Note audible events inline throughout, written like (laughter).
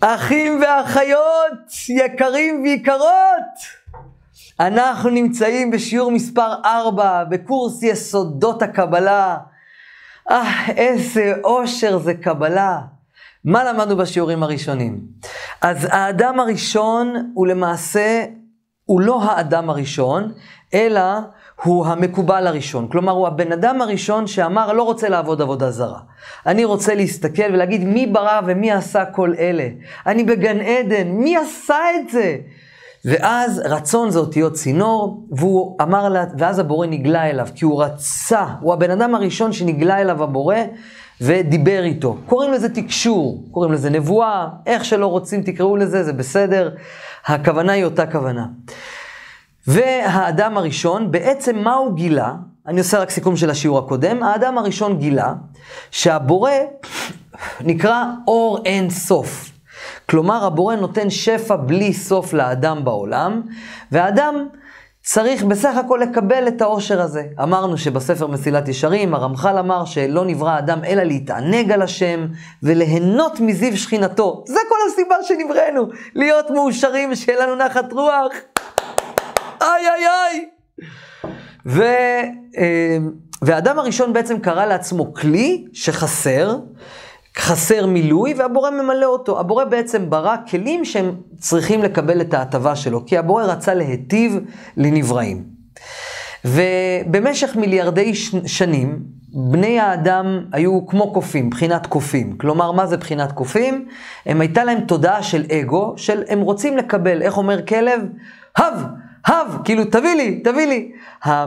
אחים ואחיות, יקרים ויקרות, אנחנו נמצאים בשיעור מספר 4 בקורס יסודות הקבלה. אה, איזה אושר זה קבלה. מה למדנו בשיעורים הראשונים? אז האדם הראשון הוא למעשה, הוא לא האדם הראשון, אלא הוא המקובל הראשון. כלומר, הוא הבן אדם הראשון שאמר, לא רוצה לעבוד עבודה זרה. אני רוצה להסתכל ולהגיד, מי ברא ומי עשה כל אלה? אני בגן עדן, מי עשה את זה? ואז רצון זה אותיות צינור, והוא אמר לה, ואז הבורא נגלה אליו, כי הוא רצה, הוא הבן אדם הראשון שנגלה אליו הבורא, ודיבר איתו. קוראים לזה תקשור, קוראים לזה נבואה, איך שלא רוצים תקראו לזה, זה בסדר, הכוונה היא אותה כוונה. והאדם הראשון, בעצם מה הוא גילה? אני עושה רק סיכום של השיעור הקודם. האדם הראשון גילה שהבורא נקרא אור אין סוף. כלומר, הבורא נותן שפע בלי סוף לאדם בעולם, והאדם צריך בסך הכל לקבל את העושר הזה. אמרנו שבספר מסילת ישרים, הרמח"ל אמר שלא נברא אדם אלא להתענג על השם וליהנות מזיו שכינתו. זה כל הסיבה שנבראנו, להיות מאושרים ושיהיה לנו נחת רוח. איי איי איי. ו, אה, והאדם הראשון בעצם קרא לעצמו כלי שחסר, חסר מילוי, והבורא ממלא אותו. הבורא בעצם ברא כלים שהם צריכים לקבל את ההטבה שלו, כי הבורא רצה להיטיב לנבראים. ובמשך מיליארדי שנים, בני האדם היו כמו קופים, בחינת קופים. כלומר, מה זה בחינת קופים? הם הייתה להם תודעה של אגו, של הם רוצים לקבל, איך אומר כלב? הב! הב, כאילו, תביא לי, תביא לי. אה,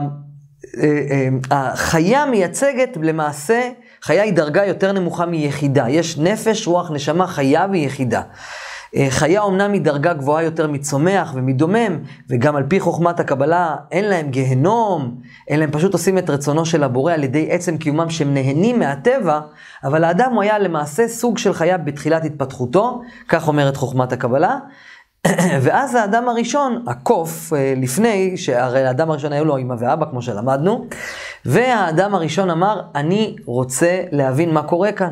אה, החיה מייצגת למעשה, חיה היא דרגה יותר נמוכה מיחידה. יש נפש, רוח, נשמה, חיה ויחידה. אה, חיה אומנם היא דרגה גבוהה יותר מצומח ומדומם, וגם על פי חוכמת הקבלה אין להם גיהנום, אלא הם פשוט עושים את רצונו של הבורא על ידי עצם קיומם שהם נהנים מהטבע, אבל האדם הוא היה למעשה סוג של חיה בתחילת התפתחותו, כך אומרת חוכמת הקבלה. (coughs) ואז האדם הראשון, הקוף, אה, לפני, שהרי האדם הראשון היו לו אמא ואבא, כמו שלמדנו, והאדם הראשון אמר, אני רוצה להבין מה קורה כאן.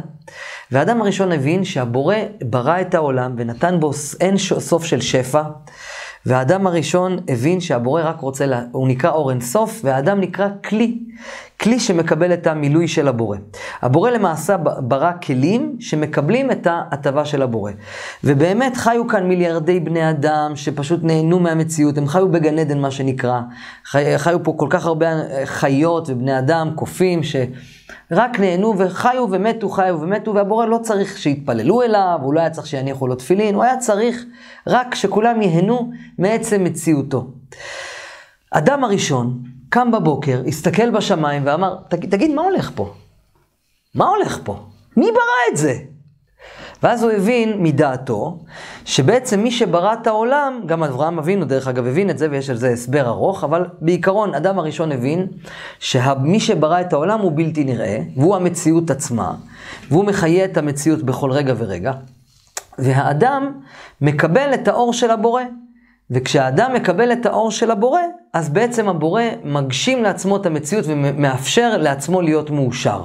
והאדם הראשון הבין שהבורא ברא את העולם ונתן בו אין סוף של שפע, והאדם הראשון הבין שהבורא רק רוצה, לה... הוא נקרא אור אינסוף, והאדם נקרא כלי. כלי שמקבל את המילוי של הבורא. הבורא למעשה ברא כלים שמקבלים את ההטבה של הבורא. ובאמת חיו כאן מיליארדי בני אדם שפשוט נהנו מהמציאות, הם חיו בגן עדן מה שנקרא. חי... חיו פה כל כך הרבה חיות ובני אדם, קופים, ש... רק נהנו וחיו ומתו, חיו ומתו, והבורא לא צריך שיתפללו אליו, הוא לא היה צריך שיניחו לו תפילין, הוא היה צריך רק שכולם ייהנו מעצם מציאותו. אדם הראשון קם בבוקר, הסתכל בשמיים ואמר, תגיד, תגיד, מה הולך פה? מה הולך פה? מי ברא את זה? ואז הוא הבין מדעתו, שבעצם מי שברא את העולם, גם אברהם אבינו דרך אגב הבין את זה, ויש על זה הסבר ארוך, אבל בעיקרון אדם הראשון הבין שמי שברא את העולם הוא בלתי נראה, והוא המציאות עצמה, והוא מחיה את המציאות בכל רגע ורגע, והאדם מקבל את האור של הבורא. וכשהאדם מקבל את האור של הבורא, אז בעצם הבורא מגשים לעצמו את המציאות ומאפשר לעצמו להיות מאושר.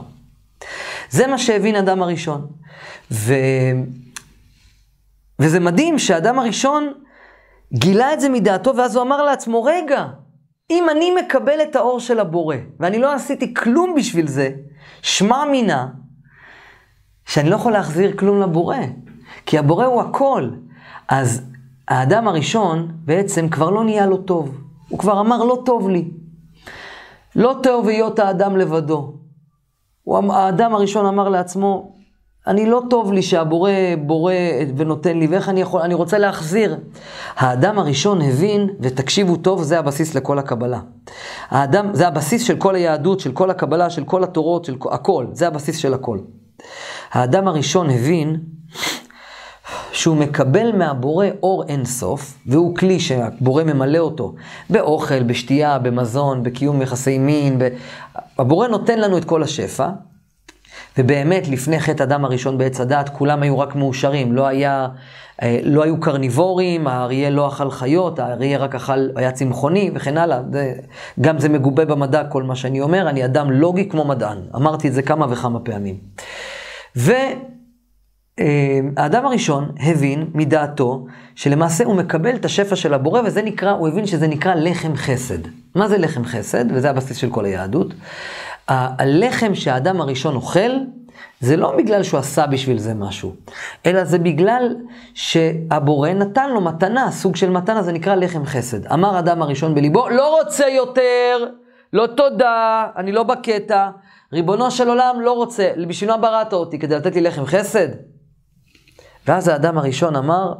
זה מה שהבין אדם הראשון. ו... וזה מדהים שהאדם הראשון גילה את זה מדעתו, ואז הוא אמר לעצמו, רגע, אם אני מקבל את האור של הבורא, ואני לא עשיתי כלום בשביל זה, שמע מינה, שאני לא יכול להחזיר כלום לבורא, כי הבורא הוא הכל. אז האדם הראשון בעצם כבר לא נהיה לו טוב. הוא כבר אמר, לא טוב לי. לא טוב היות האדם לבדו. הוא, אמ-, האדם הראשון אמר לעצמו, אני לא טוב לי שהבורא בורא ונותן לי, ואיך אני יכול, אני רוצה להחזיר. האדם הראשון הבין, ותקשיבו טוב, זה הבסיס לכל הקבלה. האדם, זה הבסיס של כל היהדות, של כל הקבלה, של כל התורות, של הכל, זה הבסיס של הכל. האדם הראשון הבין שהוא מקבל מהבורא אור אינסוף, והוא כלי שהבורא ממלא אותו באוכל, בשתייה, במזון, בקיום יחסי מין. ב... הבורא נותן לנו את כל השפע, ובאמת, לפני חטא אדם הראשון בעץ הדת, כולם היו רק מאושרים. לא היה, אה, לא היו קרניבורים, האריה לא אכל חיות, האריה רק אכל, היה צמחוני וכן הלאה. זה, גם זה מגובה במדע, כל מה שאני אומר. אני אדם לוגי כמו מדען. אמרתי את זה כמה וכמה פעמים. ו... אה, האדם הראשון הבין מדעתו שלמעשה הוא מקבל את השפע של הבורא, וזה נקרא, הוא הבין שזה נקרא לחם חסד. מה זה לחם חסד? וזה הבסיס של כל היהדות. הלחם שהאדם הראשון אוכל, זה לא בגלל שהוא עשה בשביל זה משהו, אלא זה בגלל שהבורא נתן לו מתנה, סוג של מתנה, זה נקרא לחם חסד. אמר האדם הראשון בליבו, לא רוצה יותר, לא תודה, אני לא בקטע. ריבונו של עולם לא רוצה, בשביל מה בראת אותי? כדי לתת לי לחם חסד? ואז האדם הראשון אמר,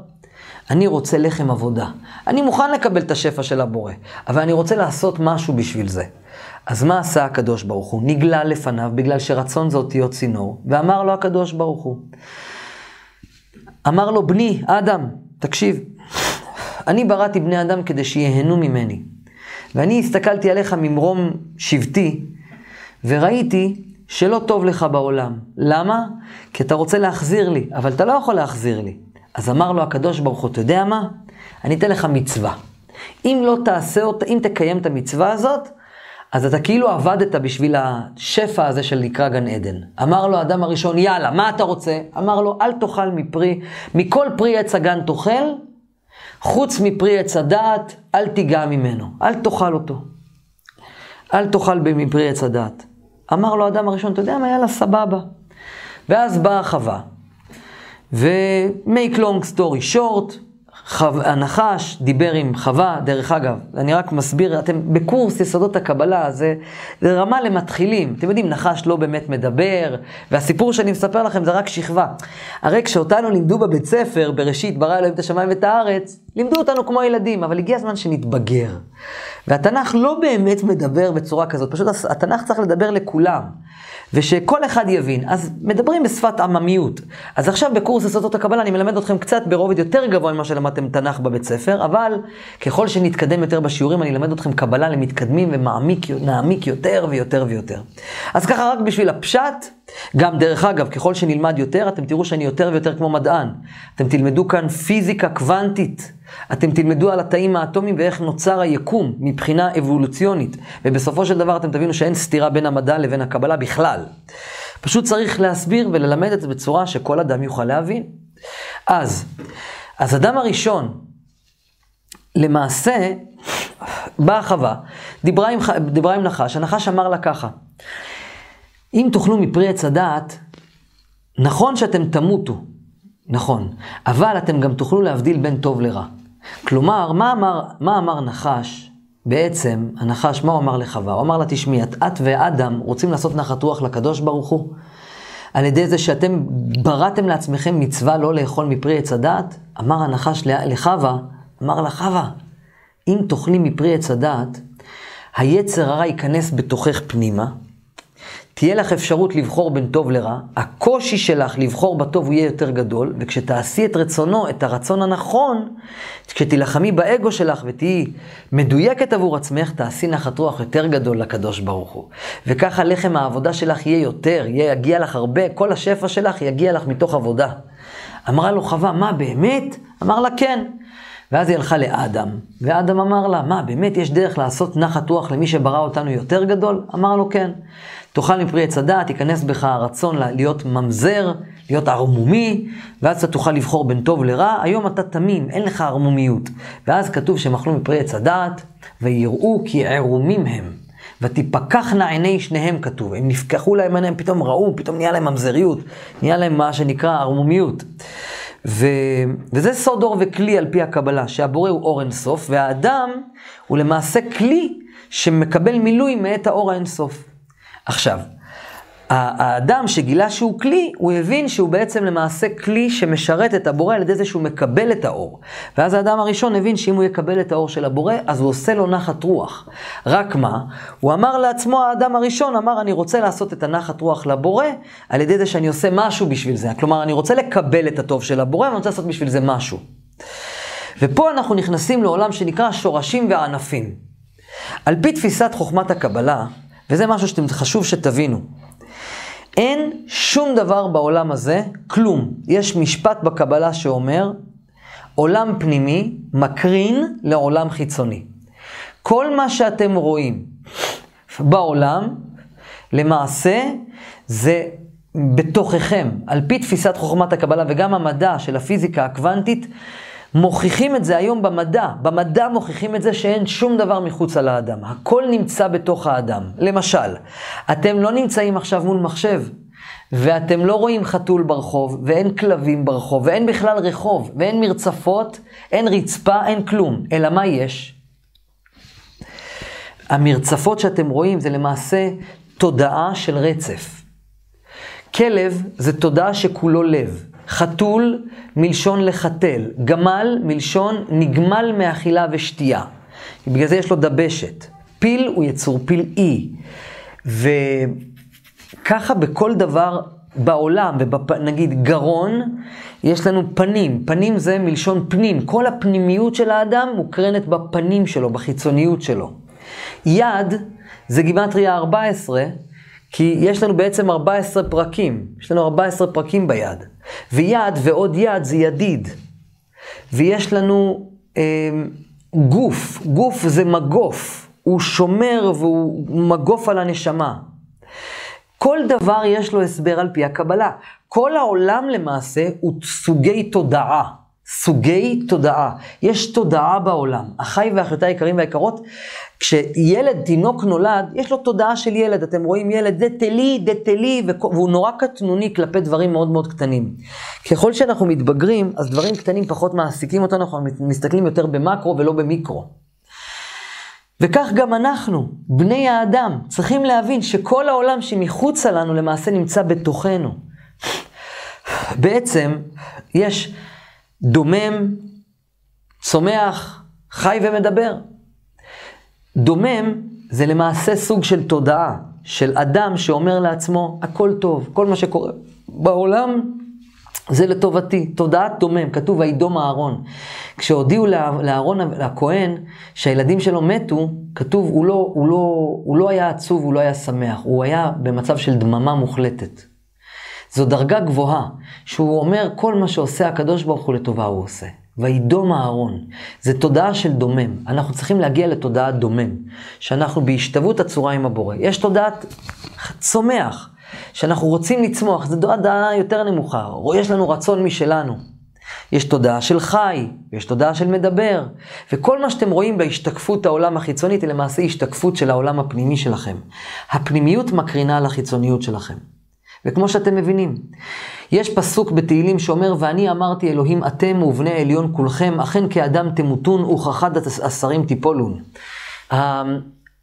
אני רוצה לחם עבודה. אני מוכן לקבל את השפע של הבורא, אבל אני רוצה לעשות משהו בשביל זה. אז מה עשה הקדוש ברוך הוא? נגלה לפניו בגלל שרצון זה אותיות צינור, ואמר לו הקדוש ברוך הוא. אמר לו, בני, אדם, תקשיב, אני בראתי בני אדם כדי שיהנו ממני. ואני הסתכלתי עליך ממרום שבטי, וראיתי שלא טוב לך בעולם. למה? כי אתה רוצה להחזיר לי, אבל אתה לא יכול להחזיר לי. אז אמר לו הקדוש ברוך הוא, אתה יודע מה? אני אתן לך מצווה. אם לא תעשה אותה, אם תקיים את המצווה הזאת, אז אתה כאילו עבדת בשביל השפע הזה של נקרא גן עדן. אמר לו האדם הראשון, יאללה, מה אתה רוצה? אמר לו, אל תאכל מפרי, מכל פרי עץ הגן תאכל, חוץ מפרי עץ הדעת, אל תיגע ממנו, אל תאכל אותו. אל תאכל מפרי עץ הדעת. אמר לו האדם הראשון, אתה יודע מה, יאללה, סבבה. ואז באה חווה, ו-make long story short, חו... הנחש דיבר עם חווה, דרך אגב, אני רק מסביר, אתם בקורס יסודות הקבלה, זה, זה רמה למתחילים. אתם יודעים, נחש לא באמת מדבר, והסיפור שאני מספר לכם זה רק שכבה. הרי כשאותנו לימדו בבית ספר, בראשית ברא אלוהים את השמיים ואת הארץ, לימדו אותנו כמו ילדים, אבל הגיע הזמן שנתבגר. והתנ"ך לא באמת מדבר בצורה כזאת, פשוט התנ"ך צריך לדבר לכולם. ושכל אחד יבין. אז מדברים בשפת עממיות. אז עכשיו בקורס יסודות הקבלה אני מלמד אתכם קצת ברובד יותר גבוה ממה שלמדתם תנ"ך בבית ספר, אבל ככל שנתקדם יותר בשיעורים אני אלמד אתכם קבלה למתקדמים ונעמיק יותר ויותר ויותר. אז ככה רק בשביל הפשט, גם דרך אגב, ככל שנלמד יותר, אתם תראו שאני יותר ויותר כמו מדען. אתם תלמדו כאן פיזיקה קוונטית. אתם תלמדו על התאים האטומיים ואיך נוצר היקום מבחינה אבולוציונית. ובסופו של דבר אתם תבינו שאין סתירה בין המדע לבין הקבלה בכלל. פשוט צריך להסביר וללמד את זה בצורה שכל אדם יוכל להבין. אז, אז אדם הראשון, למעשה, באה חווה, דיברה עם, דיברה עם נחש, הנחש אמר לה ככה, אם תאכלו מפרי עץ הדעת, נכון שאתם תמותו, נכון, אבל אתם גם תוכלו להבדיל בין טוב לרע. כלומר, מה אמר, מה אמר נחש? בעצם, הנחש, מה הוא אמר לחווה? הוא אמר לה, תשמעי, את, את ואדם רוצים לעשות נחת רוח לקדוש ברוך הוא? על ידי זה שאתם בראתם לעצמכם מצווה לא לאכול מפרי עץ הדעת? אמר הנחש לחווה, אמר לה, חווה, אם תאכלי מפרי עץ הדעת, היצר הרע ייכנס בתוכך פנימה, תהיה לך אפשרות לבחור בין טוב לרע, הקושי שלך לבחור בטוב הוא יהיה יותר גדול, וכשתעשי את רצונו, את הרצון הנכון, כשתילחמי באגו שלך ותהיי מדויקת עבור עצמך, תעשי נחת רוח יותר גדול לקדוש ברוך הוא. וככה לחם העבודה שלך יהיה יותר, יגיע לך הרבה, כל השפע שלך יגיע לך מתוך עבודה. אמרה לו חווה, מה באמת? אמר לה כן. ואז היא הלכה לאדם, ואדם אמר לה, מה, באמת יש דרך לעשות נחת רוח למי שברא אותנו יותר גדול? אמר לו, כן. תאכל מפרי עץ הדעת, ייכנס בך הרצון להיות ממזר, להיות ערמומי, ואז אתה תוכל לבחור בין טוב לרע, היום אתה תמים, אין לך ערמומיות. ואז כתוב שהם אכלו מפרי עץ הדעת, ויראו כי ערומים הם. ותפקחנה עיני שניהם כתוב, הם נפקחו להם עיניהם, פתאום ראו, פתאום נהיה להם ממזריות, נהיה להם מה שנקרא ערמומיות. ו... וזה סוד אור וכלי על פי הקבלה, שהבורא הוא אור אינסוף, והאדם הוא למעשה כלי שמקבל מילוי מאת האור האינסוף. עכשיו, האדם שגילה שהוא כלי, הוא הבין שהוא בעצם למעשה כלי שמשרת את הבורא על ידי זה שהוא מקבל את האור. ואז האדם הראשון הבין שאם הוא יקבל את האור של הבורא, אז הוא עושה לו נחת רוח. רק מה? הוא אמר לעצמו, האדם הראשון אמר, אני רוצה לעשות את הנחת רוח לבורא, על ידי זה שאני עושה משהו בשביל זה. כלומר, אני רוצה לקבל את הטוב של הבורא, ואני רוצה לעשות בשביל זה משהו. ופה אנחנו נכנסים לעולם שנקרא שורשים וענפים. על פי תפיסת חוכמת הקבלה, וזה משהו שחשוב שתבינו. אין שום דבר בעולם הזה, כלום. יש משפט בקבלה שאומר, עולם פנימי מקרין לעולם חיצוני. כל מה שאתם רואים בעולם, למעשה, זה בתוככם, על פי תפיסת חוכמת הקבלה וגם המדע של הפיזיקה הקוונטית, מוכיחים את זה היום במדע. במדע מוכיחים את זה שאין שום דבר מחוץ על האדם. הכל נמצא בתוך האדם. למשל, אתם לא נמצאים עכשיו מול מחשב, ואתם לא רואים חתול ברחוב, ואין כלבים ברחוב, ואין בכלל רחוב, ואין מרצפות, אין רצפה, אין כלום. אלא מה יש? המרצפות שאתם רואים זה למעשה תודעה של רצף. כלב זה תודעה שכולו לב. חתול מלשון לחתל. גמל מלשון נגמל מאכילה ושתייה. בגלל זה יש לו דבשת. פיל הוא יצור פלאי. וככה בכל דבר בעולם, ונגיד גרון, יש לנו פנים. פנים זה מלשון פנים. כל הפנימיות של האדם מוקרנת בפנים שלו, בחיצוניות שלו. יד זה גימטריה 14, כי יש לנו בעצם 14 פרקים. יש לנו 14 פרקים ביד. ויד ועוד יד זה ידיד. ויש לנו אה, גוף, גוף זה מגוף. הוא שומר והוא מגוף על הנשמה. כל דבר יש לו הסבר על פי הקבלה. כל העולם למעשה הוא סוגי תודעה. סוגי תודעה. יש תודעה בעולם. אחי ואחיותיי היקרים והיקרות, כשילד, תינוק נולד, יש לו תודעה של ילד. אתם רואים ילד דתלי, דתלי, והוא נורא קטנוני כלפי דברים מאוד מאוד קטנים. ככל שאנחנו מתבגרים, אז דברים קטנים פחות מעסיקים אותנו, אנחנו מסתכלים יותר במקרו ולא במיקרו. וכך גם אנחנו, בני האדם, צריכים להבין שכל העולם שמחוצה לנו למעשה נמצא בתוכנו. בעצם יש דומם, צומח, חי ומדבר. דומם זה למעשה סוג של תודעה, של אדם שאומר לעצמו, הכל טוב, כל מה שקורה בעולם זה לטובתי, תודעת דומם, כתוב וידום אהרון. כשהודיעו לאהרון הכהן שהילדים שלו מתו, כתוב הוא לא, הוא, לא, הוא לא היה עצוב, הוא לא היה שמח, הוא היה במצב של דממה מוחלטת. זו דרגה גבוהה, שהוא אומר כל מה שעושה הקדוש ברוך הוא לטובה הוא עושה. וידום אהרון, זה תודעה של דומם. אנחנו צריכים להגיע לתודעת דומם, שאנחנו בהשתוות הצורה עם הבורא. יש תודעת צומח, שאנחנו רוצים לצמוח, זו תודעה יותר נמוכה, יש לנו רצון משלנו. יש תודעה של חי, יש תודעה של מדבר, וכל מה שאתם רואים בהשתקפות העולם החיצונית היא למעשה השתקפות של העולם הפנימי שלכם. הפנימיות מקרינה על החיצוניות שלכם. וכמו שאתם מבינים, יש פסוק בתהילים שאומר, ואני אמרתי אלוהים אתם ובני עליון כולכם, אכן כאדם תמותון וכחד השרים תיפולון.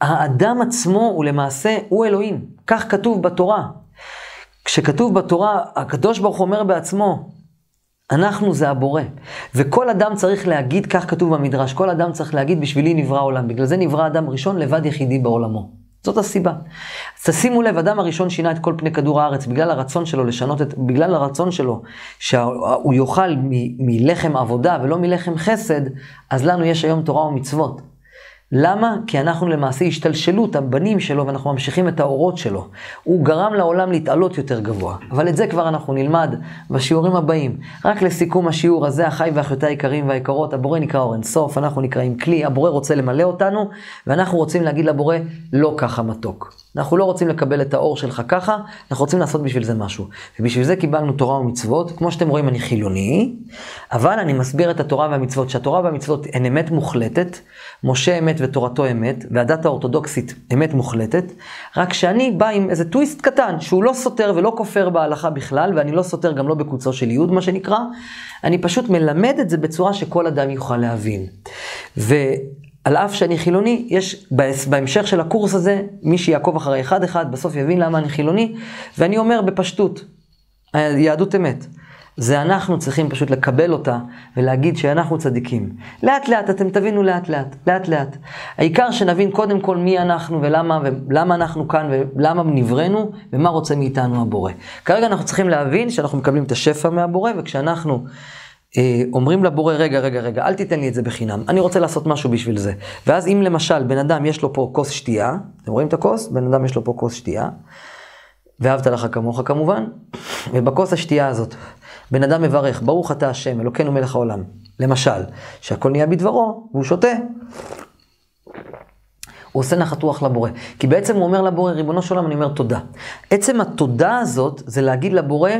האדם עצמו הוא למעשה, הוא אלוהים. כך כתוב בתורה. כשכתוב בתורה, הקדוש ברוך הוא אומר בעצמו, אנחנו זה הבורא. וכל אדם צריך להגיד, כך כתוב במדרש, כל אדם צריך להגיד, בשבילי נברא עולם. בגלל זה נברא אדם ראשון לבד יחידי בעולמו. זאת הסיבה. אז תשימו לב, אדם הראשון שינה את כל פני כדור הארץ בגלל הרצון שלו לשנות את, בגלל הרצון שלו שהוא יאכל מלחם עבודה ולא מלחם חסד, אז לנו יש היום תורה ומצוות. למה? כי אנחנו למעשה השתלשלות הבנים שלו ואנחנו ממשיכים את האורות שלו. הוא גרם לעולם להתעלות יותר גבוה. אבל את זה כבר אנחנו נלמד בשיעורים הבאים. רק לסיכום השיעור הזה, החי ואחיותיי היקרים והיקרות, הבורא נקרא אור אינסוף, אנחנו נקראים כלי, הבורא רוצה למלא אותנו, ואנחנו רוצים להגיד לבורא, לא ככה מתוק. אנחנו לא רוצים לקבל את האור שלך ככה, אנחנו רוצים לעשות בשביל זה משהו. ובשביל זה קיבלנו תורה ומצוות. כמו שאתם רואים, אני חילוני, אבל אני מסביר את התורה והמצוות, שהתורה והמצוות הן אמת מוחלטת, משה אמת ותורתו אמת, והדת האורתודוקסית אמת מוחלטת, רק שאני בא עם איזה טוויסט קטן, שהוא לא סותר ולא כופר בהלכה בכלל, ואני לא סותר גם לא בקוצו של יהוד, מה שנקרא, אני פשוט מלמד את זה בצורה שכל אדם יוכל להבין. ו... על אף שאני חילוני, יש בהמשך של הקורס הזה, מי שיעקוב אחרי אחד-אחד, בסוף יבין למה אני חילוני, ואני אומר בפשטות, יהדות אמת. זה אנחנו צריכים פשוט לקבל אותה ולהגיד שאנחנו צדיקים. לאט לאט, אתם תבינו לאט לאט, לאט לאט. העיקר שנבין קודם כל מי אנחנו ולמה, ולמה אנחנו כאן ולמה נבראנו ומה רוצה מאיתנו הבורא. כרגע אנחנו צריכים להבין שאנחנו מקבלים את השפע מהבורא וכשאנחנו אומרים לבורא, רגע, רגע, רגע, אל תיתן לי את זה בחינם, אני רוצה לעשות משהו בשביל זה. ואז אם למשל בן אדם יש לו פה כוס שתייה, אתם רואים את הכוס? בן אדם יש לו פה כוס שתייה, ואהבת לך כמוך כמובן, (laughs) ובכוס השתייה הזאת, בן אדם מברך, ברוך אתה השם, אלוקינו מלך העולם. למשל, שהכל נהיה בדברו, והוא שותה. הוא עושה נחת רוח לבורא. כי בעצם הוא אומר לבורא, ריבונו של עולם, אני אומר תודה. עצם התודה הזאת, זה להגיד לבורא,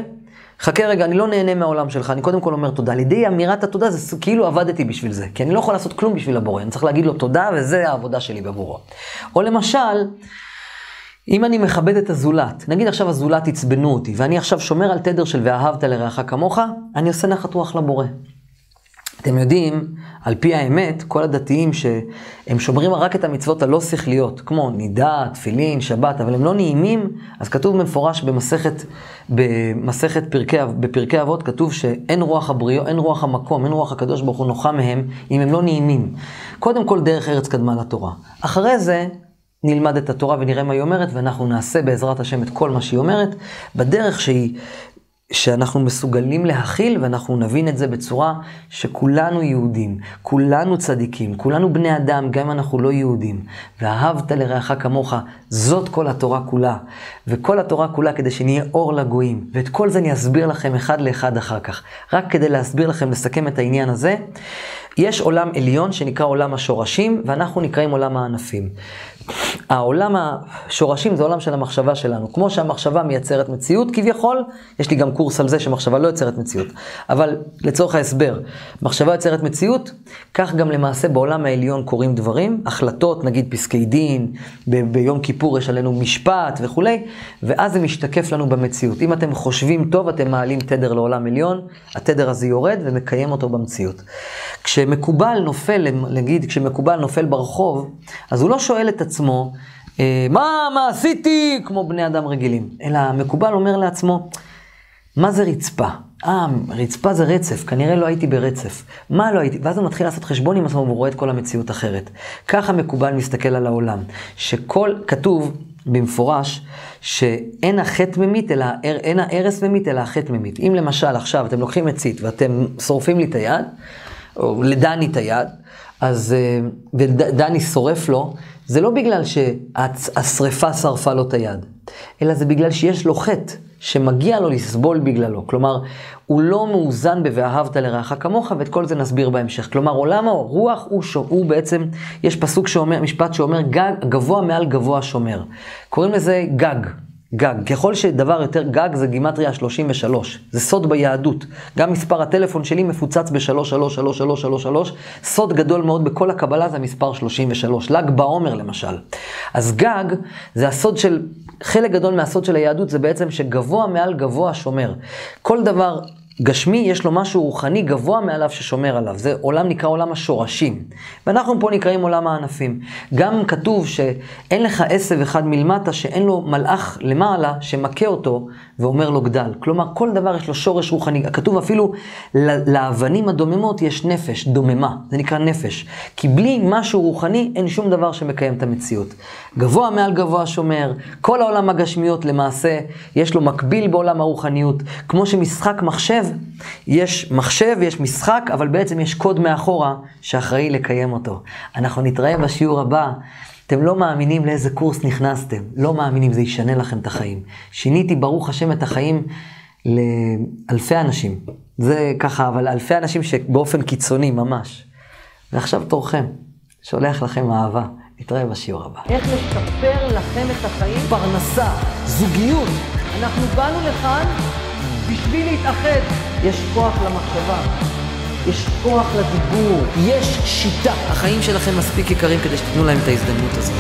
חכה רגע, אני לא נהנה מהעולם שלך, אני קודם כל אומר תודה. על ידי אמירת התודה זה כאילו עבדתי בשביל זה, כי אני לא יכול לעשות כלום בשביל הבורא, אני צריך להגיד לו תודה, וזה העבודה שלי בבורו. או למשל, אם אני מכבד את הזולת, נגיד עכשיו הזולת עצבנו אותי, ואני עכשיו שומר על תדר של ואהבת לרעך כמוך, אני עושה נחת רוח לבורא. אתם יודעים, על פי האמת, כל הדתיים שהם שומרים רק את המצוות הלא שכליות, כמו נידה, תפילין, שבת, אבל הם לא נעימים, אז כתוב במפורש במסכת, במסכת פרקי, בפרקי אבות, כתוב שאין רוח הבריאו, אין רוח המקום, אין רוח הקדוש ברוך הוא נוחה מהם, אם הם לא נעימים. קודם כל דרך ארץ קדמה לתורה. אחרי זה, נלמד את התורה ונראה מה היא אומרת, ואנחנו נעשה בעזרת השם את כל מה שהיא אומרת, בדרך שהיא שאנחנו מסוגלים להכיל, ואנחנו נבין את זה בצורה שכולנו יהודים, כולנו צדיקים, כולנו בני אדם, גם אם אנחנו לא יהודים. ואהבת לרעך כמוך, זאת כל התורה כולה. וכל התורה כולה כדי שנהיה אור לגויים. ואת כל זה אני אסביר לכם אחד לאחד אחר כך. רק כדי להסביר לכם, לסכם את העניין הזה. יש עולם עליון שנקרא עולם השורשים, ואנחנו נקראים עולם הענפים. העולם השורשים זה עולם של המחשבה שלנו. כמו שהמחשבה מייצרת מציאות, כביכול, יש לי גם קורס על זה שמחשבה לא יוצרת מציאות. אבל לצורך ההסבר, מחשבה יוצרת מציאות, כך גם למעשה בעולם העליון קורים דברים, החלטות, נגיד פסקי דין, ב- ביום כיפור יש עלינו משפט וכולי, ואז זה משתקף לנו במציאות. אם אתם חושבים טוב, אתם מעלים תדר לעולם עליון, התדר הזה יורד ומקיים אותו במציאות. כשמקובל נופל, נגיד, כשמקובל נופל ברחוב, אז הוא לא שואל את עצמו, אה, מה, מה עשיתי, כמו בני אדם רגילים, אלא המקובל אומר לעצמו, מה זה רצפה? אה, רצפה זה רצף, כנראה לא הייתי ברצף. מה לא הייתי? ואז הוא מתחיל לעשות חשבון עם עצמו והוא רואה את כל המציאות אחרת. ככה מקובל מסתכל על העולם. שכל, כתוב במפורש, שאין החטא ממית, אלא, אין ההרס ממית, אלא החטא ממית. אם למשל עכשיו אתם לוקחים מצית ואתם שורפים לי את היד, או לדני את היד, אז, אה, ודני שורף לו, זה לא בגלל שהשריפה שרפה לו את היד, אלא זה בגלל שיש לו חטא. שמגיע לו לסבול בגללו. כלומר, הוא לא מאוזן ב"ואהבת לרעך כמוך", ואת כל זה נסביר בהמשך. כלומר, עולם הרוח הוא, ש... הוא בעצם, יש פסוק שאומר, משפט שאומר, גג, גבוה מעל גבוה שומר. קוראים לזה גג. גג. ככל שדבר יותר גג זה גימטריה 33. זה סוד ביהדות. גם מספר הטלפון שלי מפוצץ ב-33333. סוד גדול מאוד בכל הקבלה זה המספר 33. ל"ג בעומר למשל. אז גג זה הסוד של, חלק גדול מהסוד של היהדות זה בעצם שגבוה מעל גבוה שומר. כל דבר גשמי, יש לו משהו רוחני גבוה מעליו ששומר עליו. זה עולם נקרא עולם השורשים. ואנחנו פה נקראים עולם הענפים. גם כתוב שאין לך עשב אחד מלמטה שאין לו מלאך למעלה שמכה אותו ואומר לו גדל. כלומר, כל דבר יש לו שורש רוחני. כתוב אפילו לאבנים הדוממות יש נפש, דוממה. זה נקרא נפש. כי בלי משהו רוחני אין שום דבר שמקיים את המציאות. גבוה מעל גבוה שומר, כל העולם הגשמיות למעשה יש לו מקביל בעולם הרוחניות. כמו שמשחק מחשב יש מחשב, יש משחק, אבל בעצם יש קוד מאחורה שאחראי לקיים אותו. אנחנו נתראה בשיעור הבא. אתם לא מאמינים לאיזה קורס נכנסתם, לא מאמינים, זה ישנה לכם את החיים. שיניתי, ברוך השם, את החיים לאלפי אנשים. זה ככה, אבל אלפי אנשים שבאופן קיצוני ממש. ועכשיו תורכם, שולח לכם אהבה. נתראה בשיעור הבא. איך לשפר לכם את החיים? פרנסה, זוגיות. אנחנו באנו לכאן בשביל להתאחד. יש כוח למחשבה, יש כוח לדיבור, יש שיטה. החיים שלכם מספיק יקרים כדי שתיתנו להם את ההזדמנות הזאת.